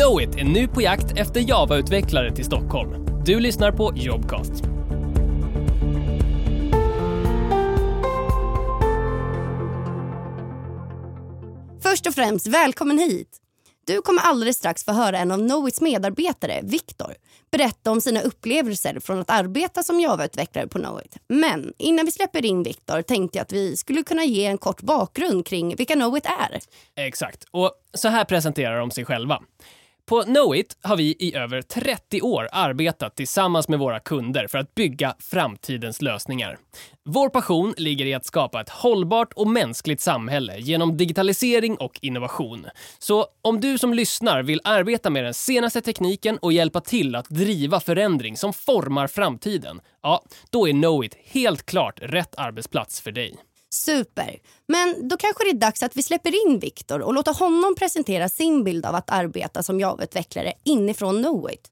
Knowit är nu på jakt efter Java-utvecklare till Stockholm. Du lyssnar på Jobcast. Först och främst, välkommen hit! Du kommer alldeles strax få höra en av Knowits medarbetare, Viktor, berätta om sina upplevelser från att arbeta som Java-utvecklare på Knowit. Men innan vi släpper in Viktor tänkte jag att vi skulle kunna ge en kort bakgrund kring vilka Knowit är. Exakt, och så här presenterar de sig själva. På Knowit har vi i över 30 år arbetat tillsammans med våra kunder för att bygga framtidens lösningar. Vår passion ligger i att skapa ett hållbart och mänskligt samhälle genom digitalisering och innovation. Så om du som lyssnar vill arbeta med den senaste tekniken och hjälpa till att driva förändring som formar framtiden, ja, då är Knowit helt klart rätt arbetsplats för dig. Super. Men då kanske det är dags att vi släpper in Viktor och låter honom presentera sin bild av att arbeta som Java-utvecklare inifrån Knowit.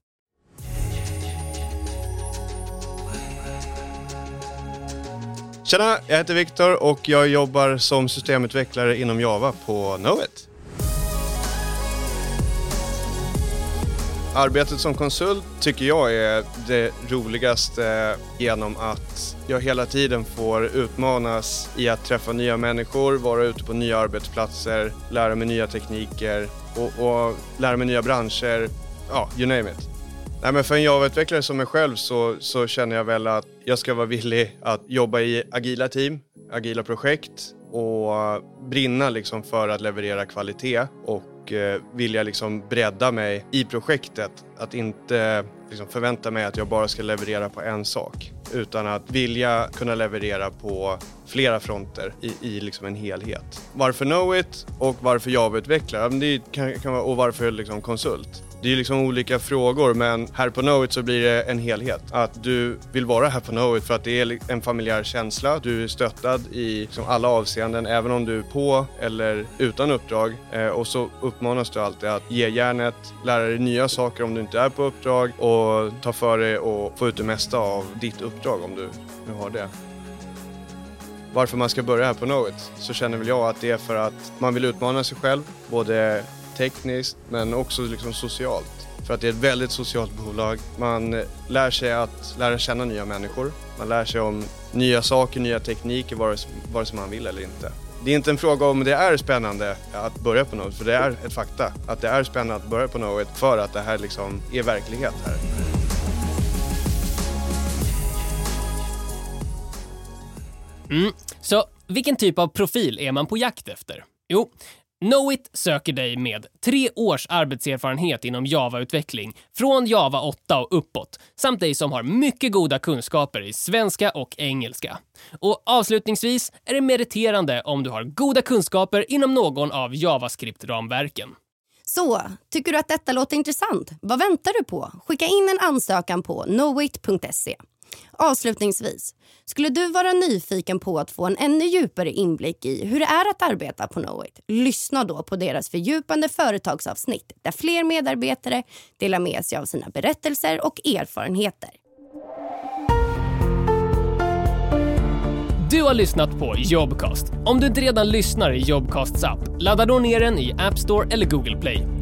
Tjena, jag heter Viktor och jag jobbar som systemutvecklare inom Java på Knowit. Arbetet som konsult tycker jag är det roligaste genom att jag hela tiden får utmanas i att träffa nya människor, vara ute på nya arbetsplatser, lära mig nya tekniker och, och lära mig nya branscher. Ja, you name it. Nej, men för en Java-utvecklare som mig själv så, så känner jag väl att jag ska vara villig att jobba i agila team, agila projekt och eh, brinna liksom för att leverera kvalitet och eh, vilja liksom bredda mig i projektet. Att inte eh, liksom förvänta mig att jag bara ska leverera på en sak utan att vilja kunna leverera på flera fronter i, i liksom en helhet. Varför Knowit och varför Java-utvecklare och varför liksom konsult? Det är liksom olika frågor men här på Knowit så blir det en helhet. Att du vill vara här på Knowit för att det är en familjär känsla. Du är stöttad i liksom alla avseenden även om du är på eller utan uppdrag. Eh, och så uppmanas du alltid att ge järnet, lära dig nya saker om du inte är på uppdrag och ta för dig och få ut det mesta av ditt uppdrag om du nu har det varför man ska börja här på Knowit så känner väl jag att det är för att man vill utmana sig själv, både tekniskt men också liksom socialt. För att det är ett väldigt socialt bolag. Man eh, lär sig att lära känna nya människor. Man lär sig om nya saker, nya tekniker, vare, vare sig man vill eller inte. Det är inte en fråga om det är spännande att börja på något, för det är ett fakta. Att det är spännande att börja på något för att det här liksom är verklighet här. Mm. Så vilken typ av profil är man på jakt efter? Jo, Knowit söker dig med tre års arbetserfarenhet inom Java-utveckling från Java 8 och uppåt, samt dig som har mycket goda kunskaper i svenska och engelska. Och avslutningsvis är det meriterande om du har goda kunskaper inom någon av JavaScript-ramverken. Så, tycker du att detta låter intressant? Vad väntar du på? Skicka in en ansökan på knowit.se. Avslutningsvis, skulle du vara nyfiken på att få en ännu djupare inblick i hur det är att arbeta på Knowit? Lyssna då på deras fördjupande företagsavsnitt där fler medarbetare delar med sig av sina berättelser och erfarenheter. Du har lyssnat på Jobcast. Om du inte redan lyssnar i Jobcasts app, ladda då ner den i App Store eller Google Play